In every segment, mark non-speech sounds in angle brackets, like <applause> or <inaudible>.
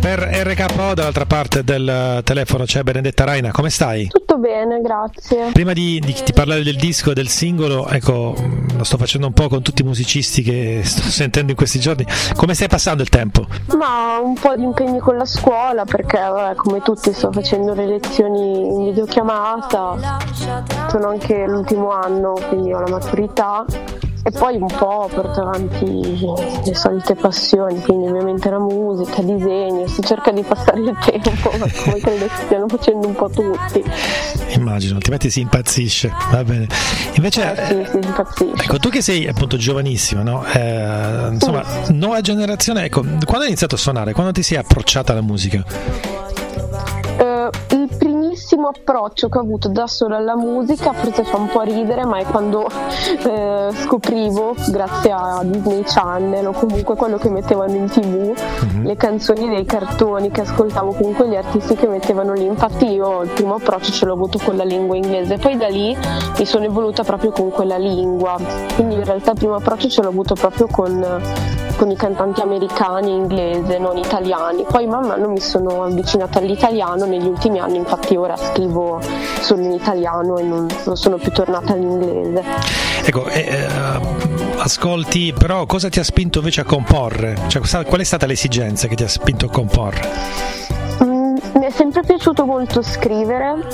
Per RKO dall'altra parte del telefono c'è Benedetta Raina, come stai? Tutto bene, grazie. Prima di, di, di parlare del disco e del singolo, ecco, lo sto facendo un po' con tutti i musicisti che sto <laughs> sentendo in questi giorni. Come stai passando il tempo? Ma un po' di impegni con la scuola perché vabbè, come tutti sto facendo le lezioni in videochiamata, sono anche l'ultimo anno, quindi ho la maturità e poi un po' porto avanti le solite passioni, quindi ovviamente la musica, disegno, si cerca di passare il tempo, come credo che stiano facendo un po' tutti. Immagino, altrimenti si impazzisce, va bene. Invece, eh, sì, si impazzisce. Ecco, tu che sei appunto giovanissima, no? Eh, insomma, sì. nuova generazione, ecco, quando hai iniziato a suonare, quando ti sei approcciata alla musica? Approccio che ho avuto da sola alla musica, forse fa un po' ridere, ma è quando eh, scoprivo, grazie a Disney Channel o comunque quello che mettevano in tv, mm-hmm. le canzoni dei cartoni che ascoltavo, comunque gli artisti che mettevano lì. Infatti io il primo approccio ce l'ho avuto con la lingua inglese, poi da lì mi sono evoluta proprio con quella lingua. Quindi in realtà il primo approccio ce l'ho avuto proprio con, con i cantanti americani inglese, non italiani. Poi man mano mi sono avvicinata all'italiano negli ultimi anni, infatti ora scrivo solo in italiano e non, non sono più tornata all'inglese. Ecco, eh, ascolti, però cosa ti ha spinto invece a comporre? Cioè, qual è stata l'esigenza che ti ha spinto a comporre? È sempre piaciuto molto scrivere,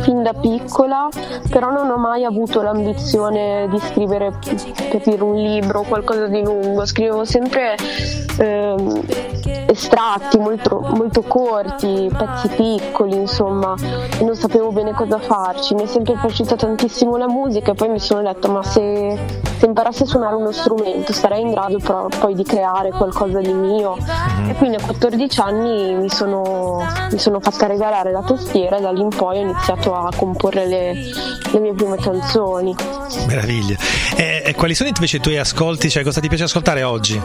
fin da piccola, però non ho mai avuto l'ambizione di scrivere per un libro o qualcosa di lungo. Scrivevo sempre eh, estratti molto, molto corti, pezzi piccoli, insomma, e non sapevo bene cosa farci. Mi è sempre piaciuta tantissimo la musica e poi mi sono detto ma se, se imparassi a suonare uno strumento sarei in grado però, poi di creare qualcosa di mio. E quindi a 14 anni mi sono, mi sono fatta regalare la tastiera e da lì in poi ho iniziato a comporre le, le mie prime canzoni. Meraviglia. E, e quali sono invece i tuoi ascolti? Cioè cosa ti piace ascoltare oggi?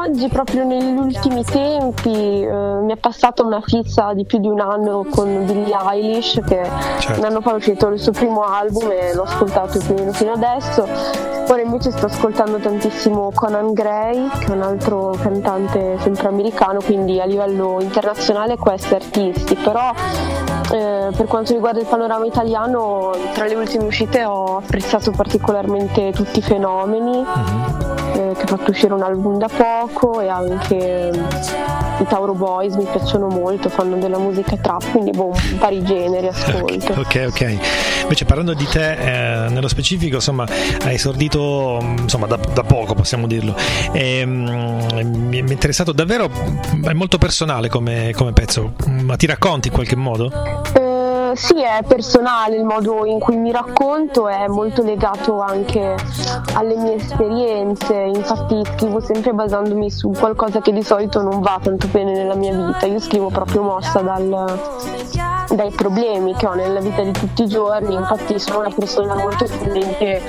Oggi, proprio negli ultimi tempi, eh, mi è passata una fissa di più di un anno con Billie Eilish, che certo. un anno fa è uscito il suo primo album e l'ho ascoltato più o meno fino adesso. Ora invece sto ascoltando tantissimo Conan Gray, che è un altro cantante sempre americano, quindi a livello internazionale questi artisti, però eh, per quanto riguarda il panorama italiano, tra le ultime uscite ho apprezzato particolarmente tutti i fenomeni, uh-huh. Che ha fatto uscire un album da poco e anche eh, i Tauro Boys mi piacciono molto, fanno della musica trap, quindi boh, vari generi <laughs> ascolto. ok, ok. Invece parlando di te, eh, nello specifico, insomma, hai esordito insomma, da, da, poco, possiamo dirlo. E, um, mi è interessato davvero, è molto personale come, come pezzo, ma ti racconti in qualche modo? Eh, sì, è personale il modo in cui mi racconto, è molto legato anche alle mie esperienze, infatti scrivo sempre basandomi su qualcosa che di solito non va tanto bene nella mia vita, io scrivo proprio mossa dal, dai problemi che ho nella vita di tutti i giorni, infatti sono una persona molto tendente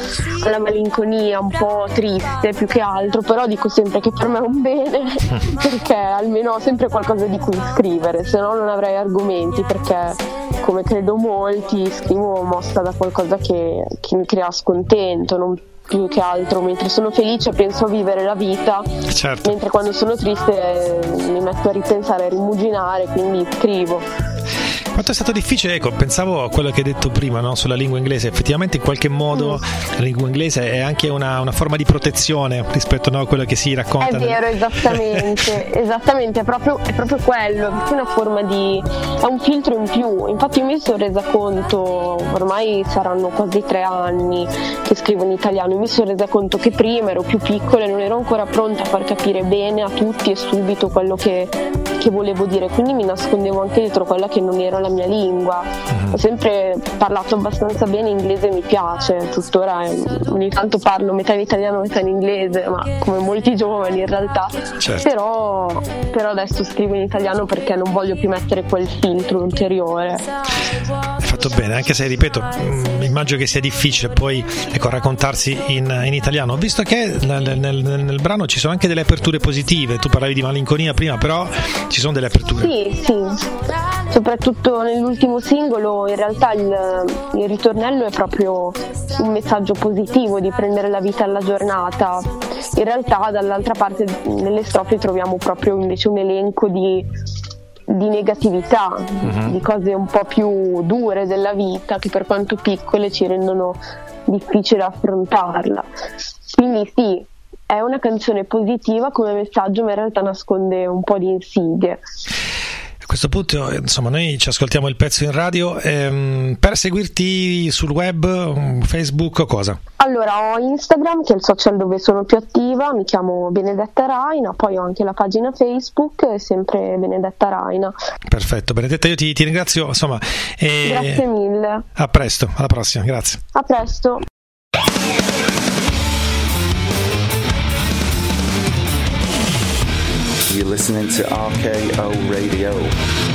alla malinconia, un po' triste più che altro, però dico sempre che per me è un bene <laughs> perché almeno ho sempre qualcosa di cui scrivere, se no non avrei argomenti perché come credo molti scrivo mossa da qualcosa che, che mi crea scontento, non più che altro mentre sono felice penso a vivere la vita certo. mentre quando sono triste eh, mi metto a ripensare a rimuginare quindi scrivo quanto è stato difficile, ecco, pensavo a quello che hai detto prima no? sulla lingua inglese, effettivamente in qualche modo la lingua inglese è anche una, una forma di protezione rispetto no, a quello che si racconta. È vero, esattamente, <laughs> esattamente, è proprio, è proprio quello, è una forma di... è un filtro in più, infatti io mi sono resa conto, ormai saranno quasi tre anni che scrivo in italiano, mi sono resa conto che prima ero più piccola e non ero ancora pronta a far capire bene a tutti e subito quello che, che volevo dire, quindi mi nascondevo anche dietro quella che non era la mia lingua. Mm-hmm. Ho sempre parlato abbastanza bene inglese, mi piace, tuttora eh, ogni tanto parlo metà in italiano, metà in inglese, ma come molti giovani in realtà. Certo. Però, però adesso scrivo in italiano perché non voglio più mettere quel filtro ulteriore. Hai fatto bene, anche se ripeto, mm, immagino che sia difficile poi ecco, raccontarsi in, in italiano, visto che nel, nel, nel, brano ci sono anche delle aperture positive, tu parlavi di malinconia prima, però ci sono delle aperture. Sì, sì, soprattutto nell'ultimo singolo in realtà il, il ritornello è proprio un messaggio positivo di prendere la vita alla giornata. In realtà dall'altra parte nelle strofe troviamo proprio invece un elenco di, di negatività, uh-huh. di cose un po' più dure della vita che per quanto piccole ci rendono difficile affrontarla. Quindi sì, è una canzone positiva come messaggio ma in realtà nasconde un po' di insidie. A questo punto, insomma, noi ci ascoltiamo il pezzo in radio. Ehm, per seguirti sul web, mm, Facebook cosa? Allora, ho Instagram, che è il social dove sono più attiva, mi chiamo Benedetta Raina, poi ho anche la pagina Facebook, sempre Benedetta Raina. Perfetto, Benedetta, io ti, ti ringrazio. Insomma, e... Grazie mille. A presto, alla prossima, grazie. A presto. You're listening to RKO Radio.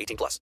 18 plus.